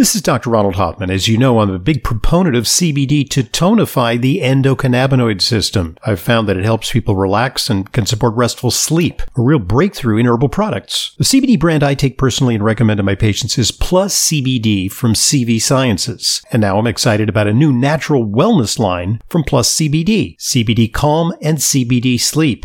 This is Dr. Ronald Hoffman. As you know, I'm a big proponent of CBD to tonify the endocannabinoid system. I've found that it helps people relax and can support restful sleep, a real breakthrough in herbal products. The CBD brand I take personally and recommend to my patients is Plus CBD from CV Sciences. And now I'm excited about a new natural wellness line from Plus CBD, CBD Calm and CBD Sleep.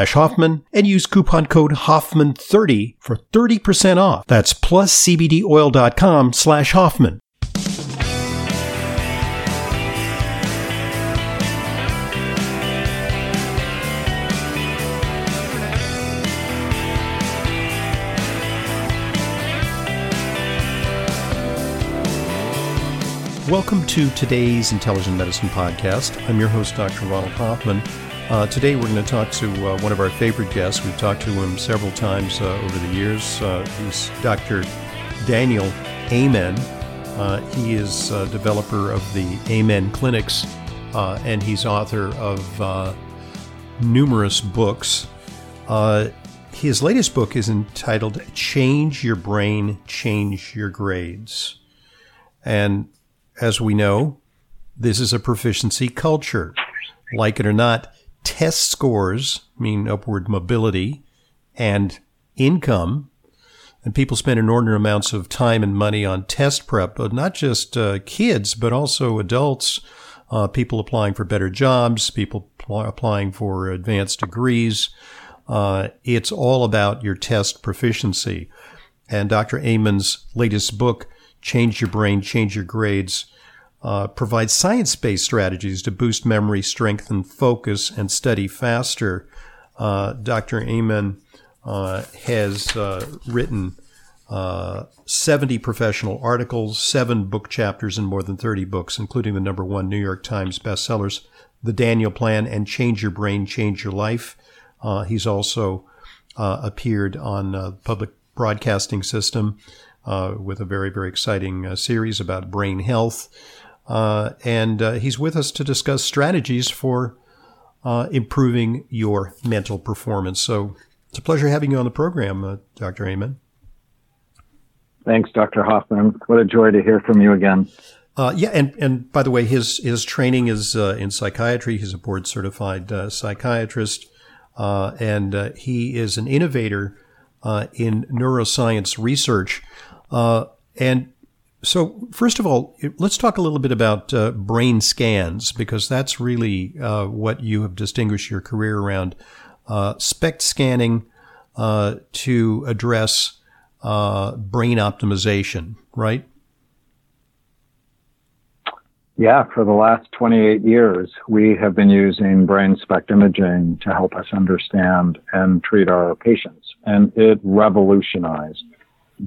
Hoffman and use coupon code Hoffman30 for 30% off. That's pluscbdoil.com slash Hoffman. Welcome to today's Intelligent Medicine Podcast. I'm your host, Dr. Ronald Hoffman. Uh, today we're going to talk to uh, one of our favorite guests. We've talked to him several times uh, over the years. Uh, he's Dr. Daniel Amen. Uh, he is a developer of the Amen Clinics, uh, and he's author of numerous books. his latest book is entitled Change Your Brain, Change Your Grades. And as we know, this is a proficiency culture. Like it or not, test scores mean upward mobility and income. And people spend inordinate amounts of time and money on test prep, but not just uh, kids, but also adults, uh, people applying for better jobs, people pl- applying for advanced degrees. Uh, it's all about your test proficiency. And Dr. Amen's latest book, Change Your Brain, Change Your Grades, uh, provides science based strategies to boost memory, strengthen focus, and study faster. Uh, Dr. Amen uh, has uh, written uh, 70 professional articles, seven book chapters, and more than 30 books, including the number one New York Times bestsellers, The Daniel Plan and Change Your Brain, Change Your Life. He's also appeared on the public broadcasting system with a very, very exciting series about brain health. Uh, and uh, he's with us to discuss strategies for uh, improving your mental performance. So it's a pleasure having you on the program, uh, Dr. Amen. Thanks, Dr. Hoffman. What a joy to hear from you again. Uh, yeah, and, and by the way, his his training is uh, in psychiatry. He's a board certified psychiatrist, and he is an innovator in neuroscience research. and so, first of all, let's talk a little bit about uh, brain scans because that's really uh, what you have distinguished your career around. Uh, SPECT scanning uh, to address uh, brain optimization, right? Yeah, for the last 28 years, we have been using brain SPECT imaging to help us understand and treat our patients. And it revolutionized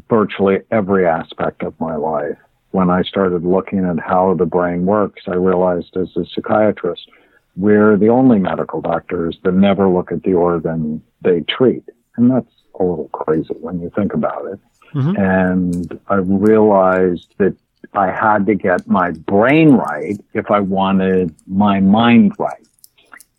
virtually every aspect of my life. When I started looking at how the brain works, I realized as a psychiatrist, we're the only medical doctors that never look at the organ they treat. And that's a little crazy when you think about it. Mm-hmm. And I realized that I had to get my brain right if I wanted my mind right.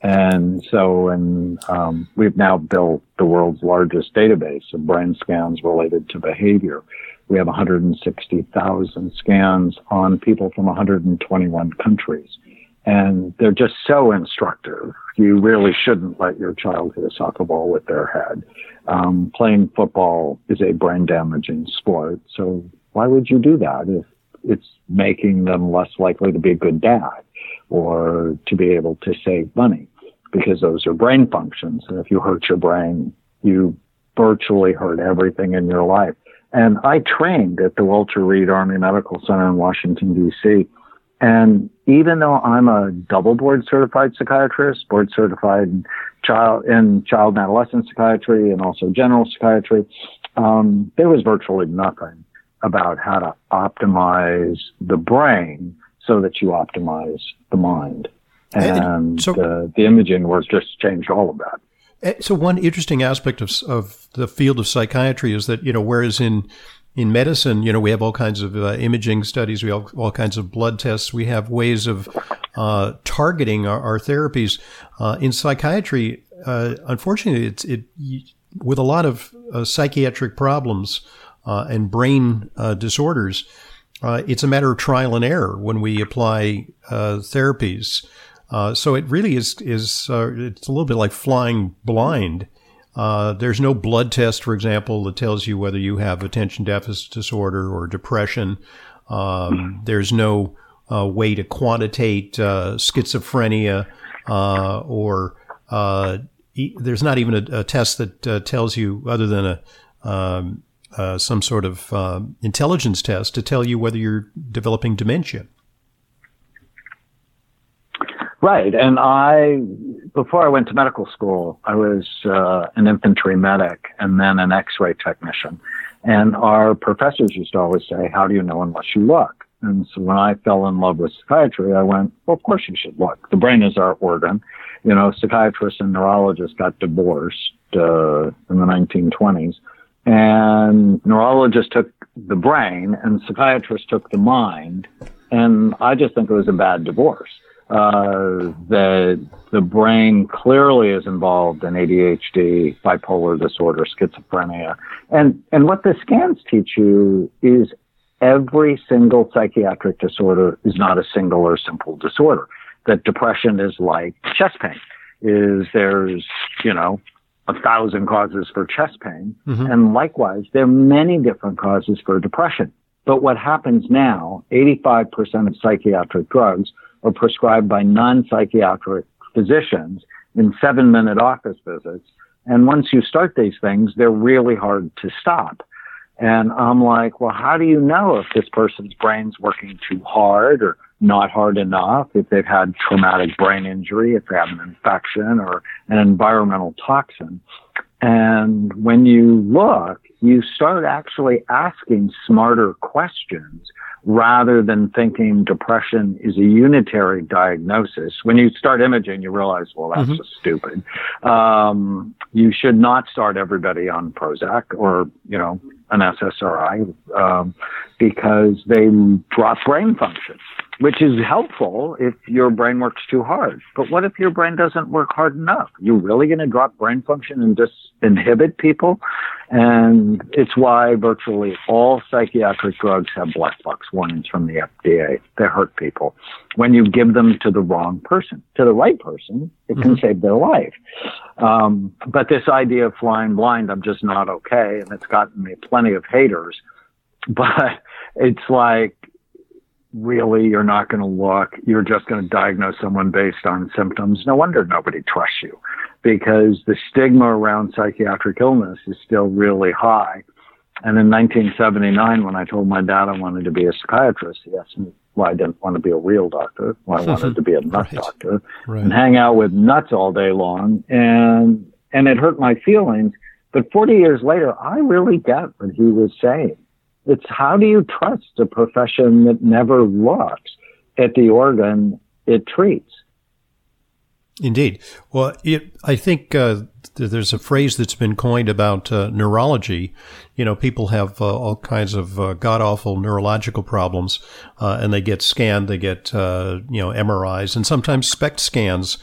And so, and um, we've now built the world's largest database of brain scans related to behavior. We have 160,000 scans on people from 121 countries. And they're just so instructive. You really shouldn't let your child hit a soccer ball with their head. Um, playing football is a brain damaging sport. So why would you do that if it's making them less likely to be a good dad or to be able to save money? Because those are brain functions. And if you hurt your brain, you virtually hurt everything in your life. And I trained at the Walter Reed Army Medical Center in Washington, D.C. And even though I'm a double board certified psychiatrist, board certified in child in child and adolescent psychiatry and also general psychiatry, um, there was virtually nothing about how to optimize the brain so that you optimize the mind. And so, uh, the imaging was just changed all of that. Eh, so one interesting aspect of, of the field of psychiatry is that, you know, whereas in, in medicine, you know, we have all kinds of uh, imaging studies, we have all kinds of blood tests, we have ways of uh, targeting our, our therapies. Uh, in psychiatry, uh, unfortunately, it's it with a lot of uh, psychiatric problems uh, and brain disorders. it's a matter of trial and error when we apply therapies. Uh, so it really is is uh, it's a little bit like flying blind. Uh, there's no blood test, for example, that tells you whether you have attention deficit disorder or depression. Um, there's no uh, way to quantitate uh, schizophrenia or e- there's not even a, a test that tells you, other than a um, some sort of intelligence test, to tell you whether you're developing dementia. Right. And I, before I went to medical school, I was uh, an infantry medic and then an x ray technician. And our professors used to always say, How do you know unless you look? And so when I fell in love with psychiatry, I went, Well, of course you should look. The brain is our organ. You know, psychiatrists and neurologists got divorced uh, in the 1920s. And neurologists took the brain and psychiatrists took the mind. And I just think it was a bad divorce uh, that the brain clearly is involved in ADHD, bipolar disorder, schizophrenia. And, and what the scans teach you is every single psychiatric disorder is not a single or simple disorder. That depression is like chest pain, is there's, you know, a thousand causes for chest pain. Mm-hmm. And likewise, there are many different causes for depression. But what happens now, 85% of psychiatric drugs or prescribed by non-psychiatric physicians in seven minute office visits. And once you start these things, they're really hard to stop. And I'm like, well, how do you know if this person's brain's working too hard or not hard enough, if they've had traumatic brain injury, if they have an infection or an environmental toxin? And when you look, you start actually asking smarter questions rather than thinking depression is a unitary diagnosis. When you start imaging, you realize, well, that's mm-hmm. just stupid. Um, you should not start everybody on Prozac or, you know, an SSRI, um, because they drop brain function which is helpful if your brain works too hard. But what if your brain doesn't work hard enough? You're really going to drop brain function and just inhibit people? And it's why virtually all psychiatric drugs have black box warnings from the FDA. They hurt people. When you give them to the wrong person, to the right person, it mm-hmm. can save their life. Um, but this idea of flying blind, I'm just not okay. And it's gotten me plenty of haters. But it's like, really you're not going to look. You're just going to diagnose someone based on symptoms. No wonder nobody trusts you because the stigma around psychiatric illness is still really high. And in 1979, when I told my dad I wanted to be a psychiatrist, he asked me why I didn't want to be a real doctor, why I wanted to be a nut right. doctor right. and hang out with nuts all day long. And, and it hurt my feelings. But 40 years later, I really get what he was saying. It's how do you trust a profession that never looks at the organ it treats? Indeed. Well, it, I think uh, there's a phrase that's been coined about uh, neurology. You know, people have uh, all kinds of uh, god awful neurological problems, uh, and they get scanned, they get uh, you know MRIs, and sometimes SPECT scans,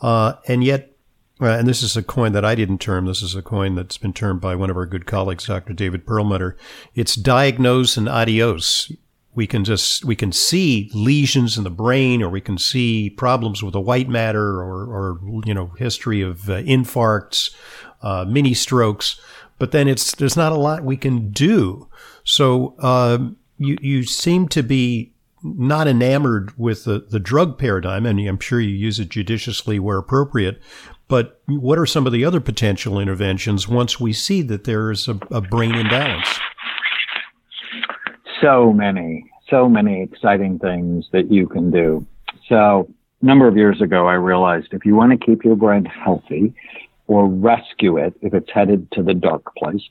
and yet uh, and this is a coin that I didn't term. This is a coin that's been termed by one of our good colleagues, Dr. David Perlmutter. It's diagnose and adios. We can just we can see lesions in the brain, or we can see problems with the white matter, or or you know history of uh, infarcts, uh, mini strokes. But then it's there's not a lot we can do. So um, you you seem to be not enamored with the, the drug paradigm, and I'm sure you use it judiciously where appropriate. But what are some of the other potential interventions once we see that there is a, a brain imbalance? So many, so many exciting things that you can do. So a number of years ago, I realized if you want to keep your brain healthy or rescue it if it's headed to the dark place,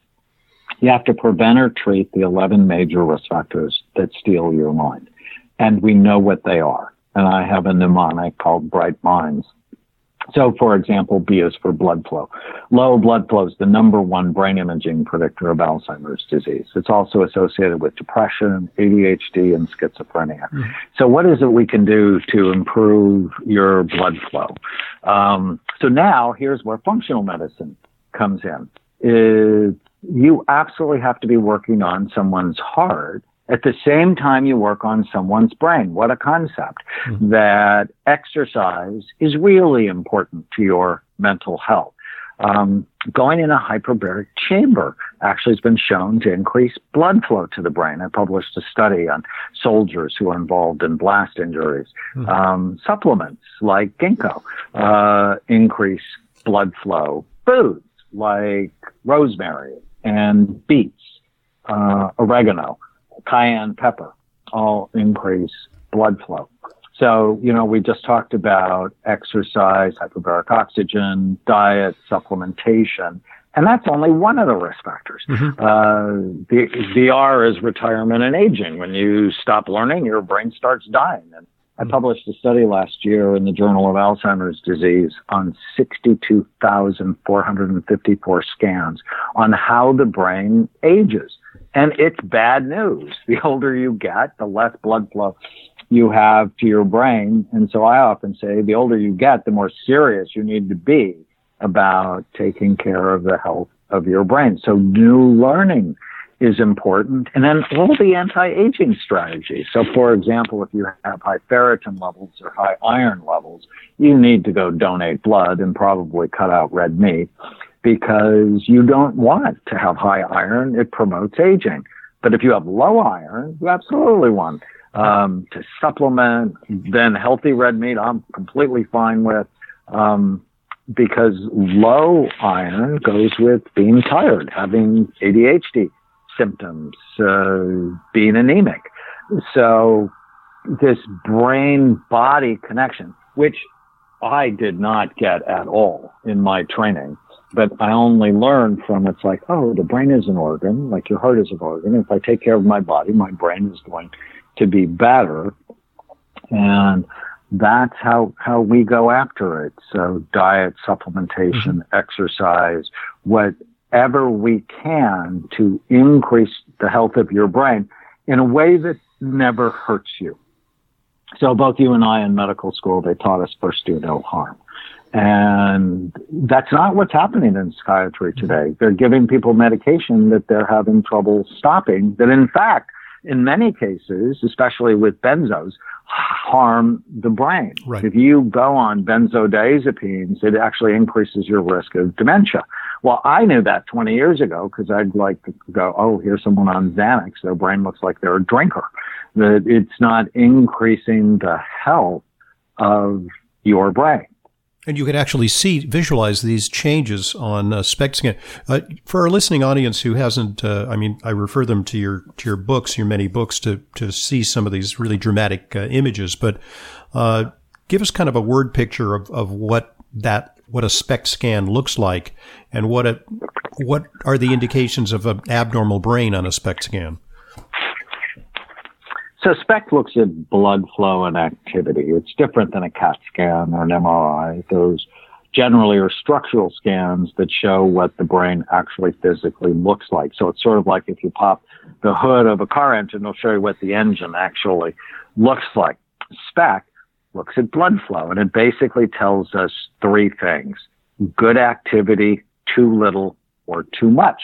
You have to prevent or treat the 11 major risk factors that steal your mind. And we know what they are. And I have a mnemonic called Bright Minds so, for example, B is for blood flow. Low blood flow is the number one brain imaging predictor of Alzheimer's disease. It's also associated with depression, ADHD, and schizophrenia. Mm-hmm. So, what is it we can do to improve your blood flow? Um, so now, here's where functional medicine comes in. Is you absolutely have to be working on someone's heart at the same time you work on someone's brain. What a concept mm-hmm. that exercise is really important to your mental health. Um, going in a hyperbaric chamber actually has been shown to increase blood flow to the brain. I published a study on soldiers who are involved in blast injuries. Mm-hmm. Um, supplements like ginkgo uh, increase blood flow. Foods like rosemary and beets, uh, oregano cayenne pepper all increase blood flow. So, you know, we just talked about exercise, hyperbaric oxygen, diet, supplementation, and that's only one of the risk factors. Mm-hmm. Uh, the, the R is retirement and aging. When you stop learning, your brain starts dying. And I mm-hmm. published a study last year in the Journal of Alzheimer's Disease on 62,454 scans on how the brain ages. And it's bad news. The older you get, the less blood flow you have to your brain. And so I often say the older you get, the more serious you need to be about taking care of the health of your brain. So new learning is important. And then all the anti-aging strategies. So for example, if you have high ferritin levels or high iron levels, you need to go donate blood and probably cut out red meat because you don't want to have high iron. It promotes aging. But if you have low iron, you absolutely want um, to supplement. Then healthy red meat, I'm completely fine with. Um, because low iron goes with being tired, having ADHD symptoms, uh, being anemic. So this brain body connection, which I did not get at all in my training, but I only learned from it's like, oh, the brain is an organ, like your heart is an organ. If I take care of my body, my brain is going to be better. And that's how, how we go after it. So diet, supplementation, mm-hmm. exercise, whatever we can to increase the health of your brain in a way that never hurts you. So both you and I in medical school, they taught us first do no harm. And that's not what's happening in psychiatry today. They're giving people medication that they're having trouble stopping, that in fact, in many cases, especially with benzos, harm the brain. Right. If you go on benzodiazepines, it actually increases your risk of dementia. Well, I knew that 20 years ago because I'd like to go, oh, here's someone on Xanax. Their brain looks like they're a drinker. That it's not increasing the health of your brain. And you can actually see, visualize these changes on uh, SPECT scan. Uh, for our listening audience who hasn't, uh, I mean, I refer them to your to your books, your many books, to to see some of these really dramatic uh, images. But uh, give us kind of a word picture of, of what that what a SPECT scan looks like, and what it what are the indications of an abnormal brain on a SPECT scan. So SPECT looks at blood flow and activity. It's different than a CAT scan or an MRI. Those generally are structural scans that show what the brain actually physically looks like. So it's sort of like if you pop the hood of a car engine, it'll show you what the engine actually looks like. SPECT looks at blood flow and it basically tells us three things. Good activity, too little, or too much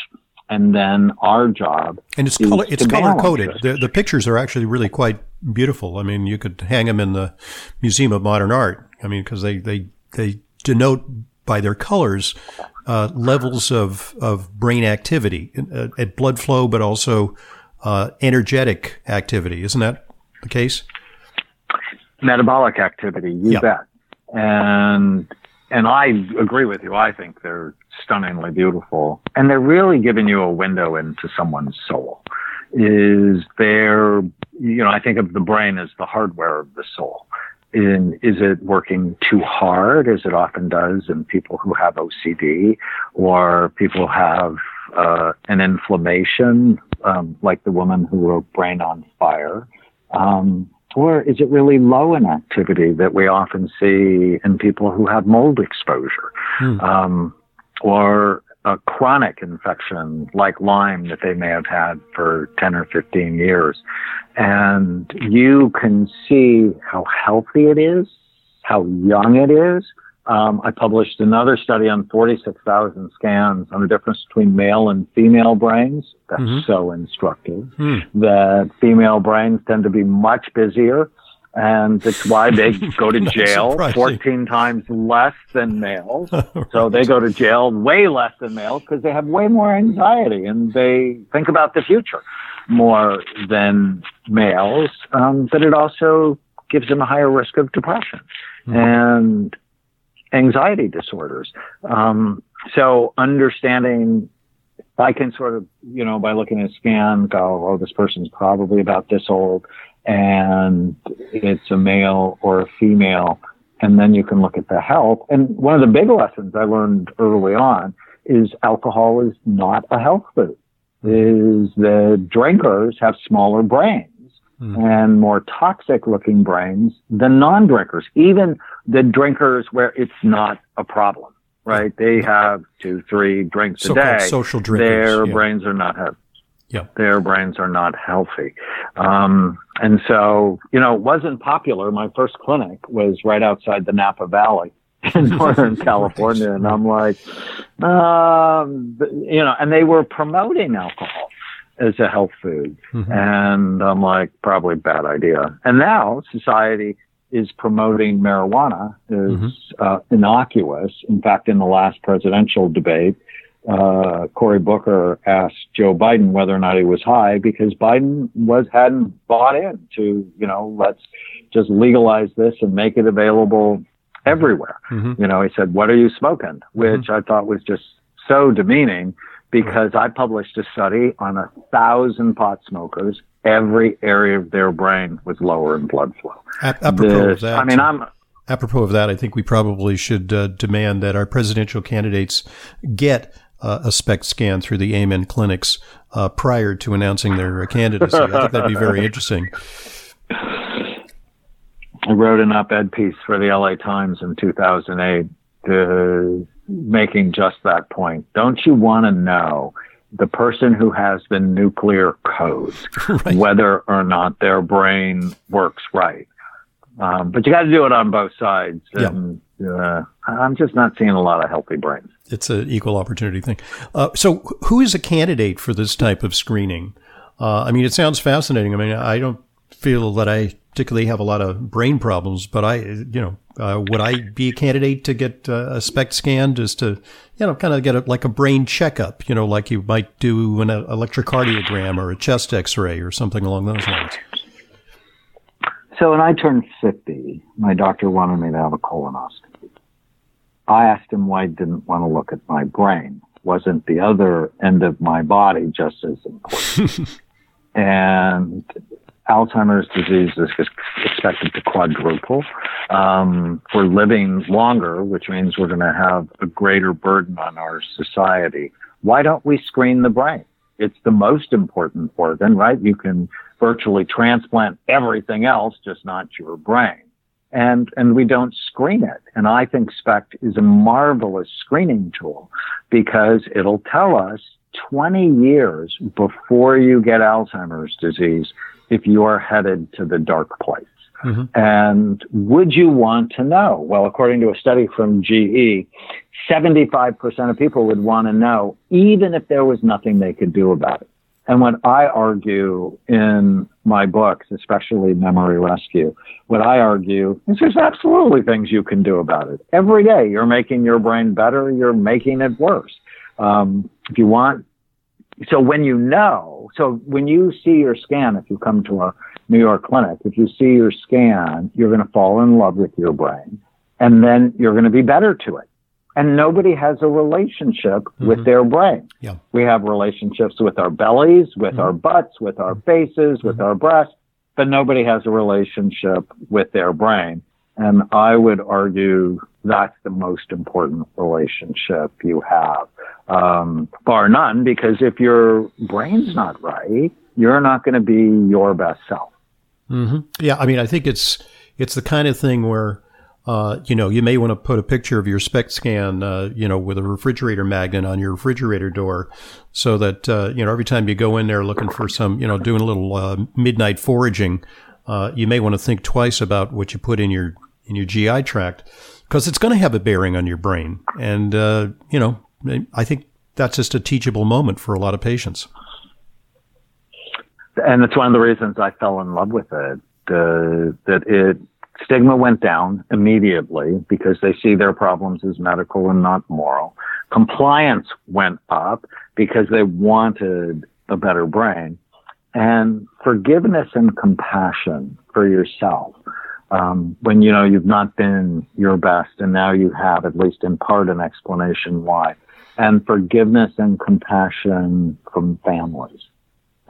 and then our job and it's color it's color coded. The, the pictures are actually really quite beautiful. I mean, you could hang them in the Museum of Modern Art. I mean, because they they they denote by their colors uh, levels of of brain activity uh, at blood flow, but also uh, energetic activity. Isn't that the case? Metabolic activity, you yeah. bet. And and I agree with you. I think they're stunningly beautiful. And they're really giving you a window into someone's soul. Is there, you know, I think of the brain as the hardware of the soul. In, is it working too hard as it often does in people who have OCD or people who have uh, an inflammation, um, like the woman who wrote Brain on Fire? Um, or is it really low in activity that we often see in people who have mold exposure? Hmm. Um, or a chronic infection like Lyme that they may have had for 10 or 15 years. And you can see how healthy it is, how young it is. Um, I published another study on 46,000 scans on the difference between male and female brains. That's mm-hmm. so instructive. Mm. That female brains tend to be much busier and it's why they go to jail 14 times less than males. right. So they go to jail way less than males because they have way more anxiety and they think about the future more than males. Um, but it also gives them a higher risk of depression mm-hmm. and anxiety disorders. Um, so understanding I can sort of, you know, by looking at a scan, go, oh, this person's probably about this old and it's a male or a female. And then you can look at the health. And one of the big lessons I learned early on is alcohol is not a health food. Is the drinkers have smaller brains mm. and more toxic looking brains than non-drinkers. Even the drinkers where it's not a problem, right? They have two, three drinks so a day. Social drinkers. Their yeah. brains are not healthy. Yeah. Their brains are not healthy. Um, and so, you know, it wasn't popular. My first clinic was right outside the Napa Valley in Northern California. And I'm like, um, you know, and they were promoting alcohol as a health food. Mm-hmm. And I'm like, probably bad idea. And now society is promoting marijuana is mm-hmm. uh, innocuous. In fact, in the last presidential debate, uh, Cory Booker asked Joe Biden whether or not he was high because Biden was hadn't bought in to you know let's just legalize this and make it available everywhere. Mm-hmm. You know, he said, "What are you smoking?" Which mm-hmm. I thought was just so demeaning because I published a study on a thousand pot smokers. Every area of their brain was lower in blood flow. apropos of that, I mean, I'm apropos of that, I think we probably should uh, demand that our presidential candidates get uh, a SPECT scan through the Amen clinics uh, prior to announcing their candidacy. I think that'd be very interesting. I wrote an op-ed piece for the LA Times in 2008 to making just that point. Don't you want to know the person who has the nuclear code, right. whether or not their brain works right? Um, but you got to do it on both sides. And, yeah. uh, I'm just not seeing a lot of healthy brains it's an equal opportunity thing. Uh, so, who is a candidate for this type of screening? Uh, I mean, it sounds fascinating. I mean, I don't feel that I particularly have a lot of brain problems, but I, you know, uh, would I be a candidate to get uh, a SPECT scan just to, you know, kind of get a, like a brain checkup, you know, like you might do an electrocardiogram or a chest X-ray or something along those lines? So when I turned 50, my doctor wanted me to have a colonoscopy. I asked him why he didn't want to look at my brain. Wasn't the other end of my body just as important? and Alzheimer's disease is expected to quadruple. Um, we're living longer, which means we're going to have a greater burden on our society. Why don't we screen the brain? It's the most important organ, right? You can virtually transplant everything else, just not your brain and and we don't screen it. And I think SPECT is a marvelous screening tool because it'll tell us 20 years before you get Alzheimer's disease if you're headed to the dark place. Mm-hmm. And would you want to know? Well, according to a study from GE, 75% of people would want to know, even if there was nothing they could do about it. And what I argue in my books, especially Memory Rescue, what I argue is there's absolutely things you can do about it. Every day you're making your brain better, you're making it worse. Um, if you want, so when you know, so when you see your scan, if you come to a New York clinic, if you see your scan, you're going to fall in love with your brain and then you're going to be better to it and nobody has a relationship mm-hmm. with their brain. Yeah. We have relationships with our bellies, with mm-hmm. our butts, with our faces, with mm-hmm. our breasts, but nobody has a relationship with their brain. And I would argue that's the most important relationship you have. Um, bar none, because if your brain's not right, you're not going to be your best self. Mm-hmm. Yeah, I mean, I think it's it's the kind of thing where uh, you know, you may want to put a picture of your SPECT scan, uh, you know, with a refrigerator magnet on your refrigerator door so that, uh, you know, every time you go in there looking for some, you know, doing a little uh, midnight foraging, uh, you may want to think twice about what you put in your, in your GI tract because it's going to have a bearing on your brain. And, uh, you know, I think that's just a teachable moment for a lot of patients. And it's one of the reasons I fell in love with it. that it Stigma went down immediately because they see their problems as medical and not moral. Compliance went up because they wanted a better brain. And forgiveness and compassion for yourself. Um, when you know you've not been your best and now you have at least in part an explanation why and forgiveness and compassion from families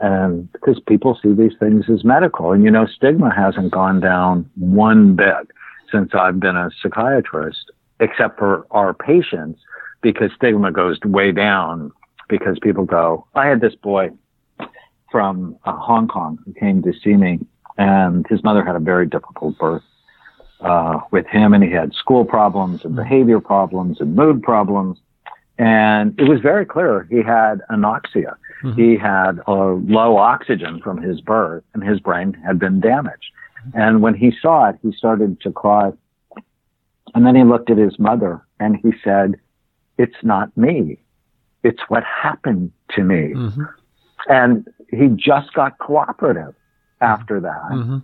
and because people see these things as medical. And you know, stigma hasn't gone down one bit since I've been a psychiatrist, except for our patients, because stigma goes way down because people go, I had this boy from uh, Hong Kong who came to see me, and his mother had a very difficult birth. Uh, with him, and he had school problems and behavior problems and mood problems. And it was very clear he had anoxia. Mm-hmm. He had a low oxygen from his birth and his brain had been damaged. And when he saw it, he started to cry. And then he looked at his mother and he said, it's not me. It's what happened to me. Mm-hmm. And he just got cooperative after that mm-hmm.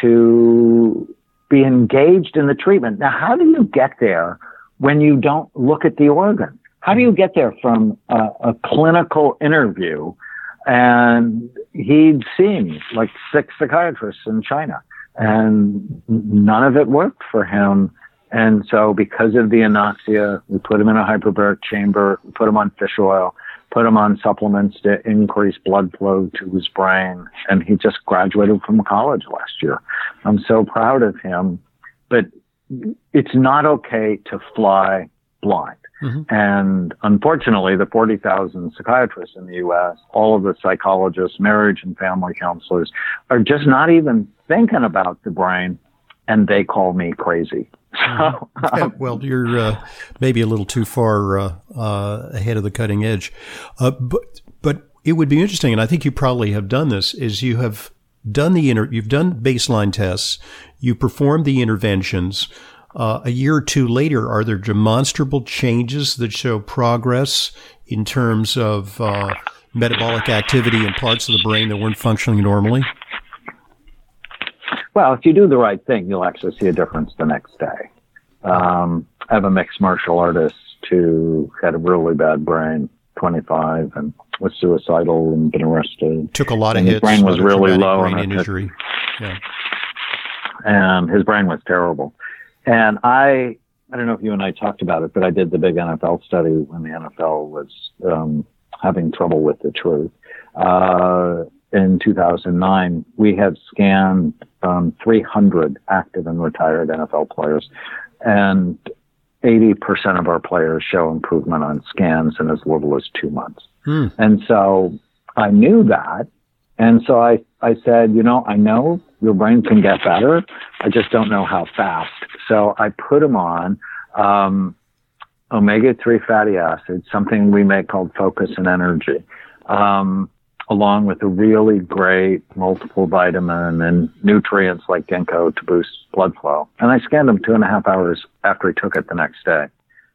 to be engaged in the treatment. Now, how do you get there when you don't look at the organ? How do you get there from a, a clinical interview? And he'd seen like six psychiatrists in China and none of it worked for him. And so because of the anoxia, we put him in a hyperbaric chamber, put him on fish oil, put him on supplements to increase blood flow to his brain. And he just graduated from college last year. I'm so proud of him, but it's not okay to fly blind. Mm-hmm. And unfortunately, the 40,000 psychiatrists in the U.S., all of the psychologists, marriage and family counselors are just not even thinking about the brain and they call me crazy. So, yeah, well, you're uh, maybe a little too far uh, uh, ahead of the cutting edge, uh, but but it would be interesting, and I think you probably have done this. Is you have done the inter- you've done baseline tests, you performed the interventions, uh, a year or two later, are there demonstrable changes that show progress in terms of uh, metabolic activity in parts of the brain that weren't functioning normally? Well, if you do the right thing, you'll actually see a difference the next day. Um, I have a mixed martial artist who had a really bad brain, 25, and was suicidal and been arrested. Took a lot of his hits. Brain was really low. Brain injury. Yeah. And his brain was terrible. And I, I don't know if you and I talked about it, but I did the big NFL study when the NFL was um, having trouble with the truth. Uh, in 2009, we had scanned um, 300 active and retired NFL players, and 80% of our players show improvement on scans in as little as two months. Hmm. And so I knew that. And so I, I said, you know, I know your brain can get better. I just don't know how fast. So I put them on um, omega 3 fatty acids, something we make called focus and energy, um, along with a really great multiple vitamin and nutrients like ginkgo to boost blood flow. And I scanned him two and a half hours after he took it the next day.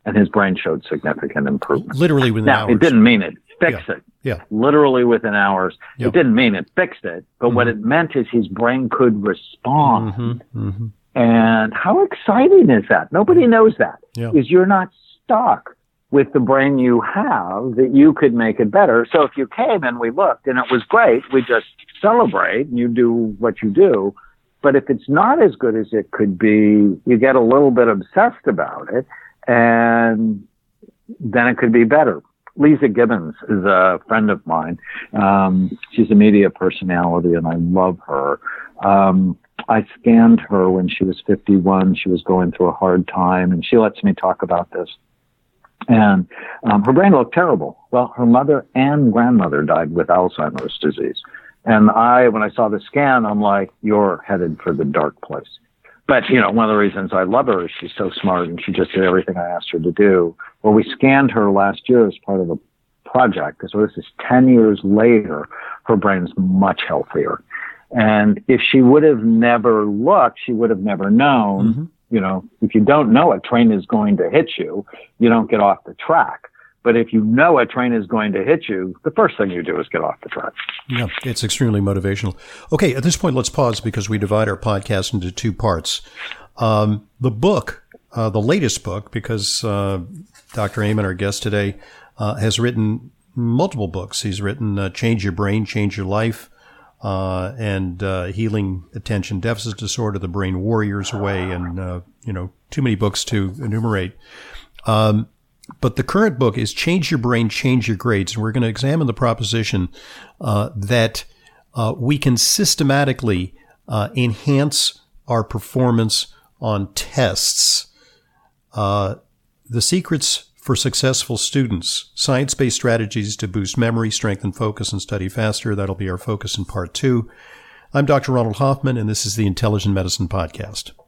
And his brain showed significant improvement. Literally within now, hours. It didn't mean it fix yeah. it. Yeah. Literally within hours. It didn't mean it fixed it, but mm-hmm. what it meant is his brain could respond. Mm-hmm. Mm-hmm. And how exciting is that? Nobody knows that. Yeah. Is you're not stuck with the brain you have that you could make it better. So if you came and we looked and it was great, we just celebrate and you do what you do. But if it's not as good as it could be, you get a little bit obsessed about it and then it could be better. Leeza Gibbons is a friend of mine. Um, she's a media personality and I love her. Um, I scanned her when she was 51. She was going through a hard time and she lets me talk about this. And um, her brain looked terrible. Well, her mother and grandmother died with Alzheimer's disease. And I, when I saw the scan, I'm like, you're headed for the dark place. But, you know, one of the reasons I love her is she's so smart and she just did everything I asked her to do. Well, we scanned her last year as part of a project. So this is 10 years later. Her brain's much healthier. And if she would have never looked, she would have never known. Mm-hmm. You know, if you don't know a train is going to hit you, you don't get off the track. But if you know a train is going to hit you, the first thing you do is get off the track. Yeah, it's extremely motivational. Okay, at this point, let's pause because we divide our podcast into two parts. Um, the book, uh, the latest book, because uh, Dr. Amen, our guest today, uh, has written multiple books. He's written uh, Change Your Brain, Change Your Life, uh, and uh, Healing Attention Deficit Disorder, The Brain Warriors Way, and, you know, too many books to enumerate. Um, but the current book is Change Your Brain, Change Your Grades. And we're going to examine the proposition uh, that uh, we can systematically uh, enhance our performance on tests. Uh, the secrets for successful students, science based strategies to boost memory, strengthen focus, and study faster. That'll be our focus in part two. I'm Dr. Ronald Hoffman, and this is the Intelligent Medicine Podcast.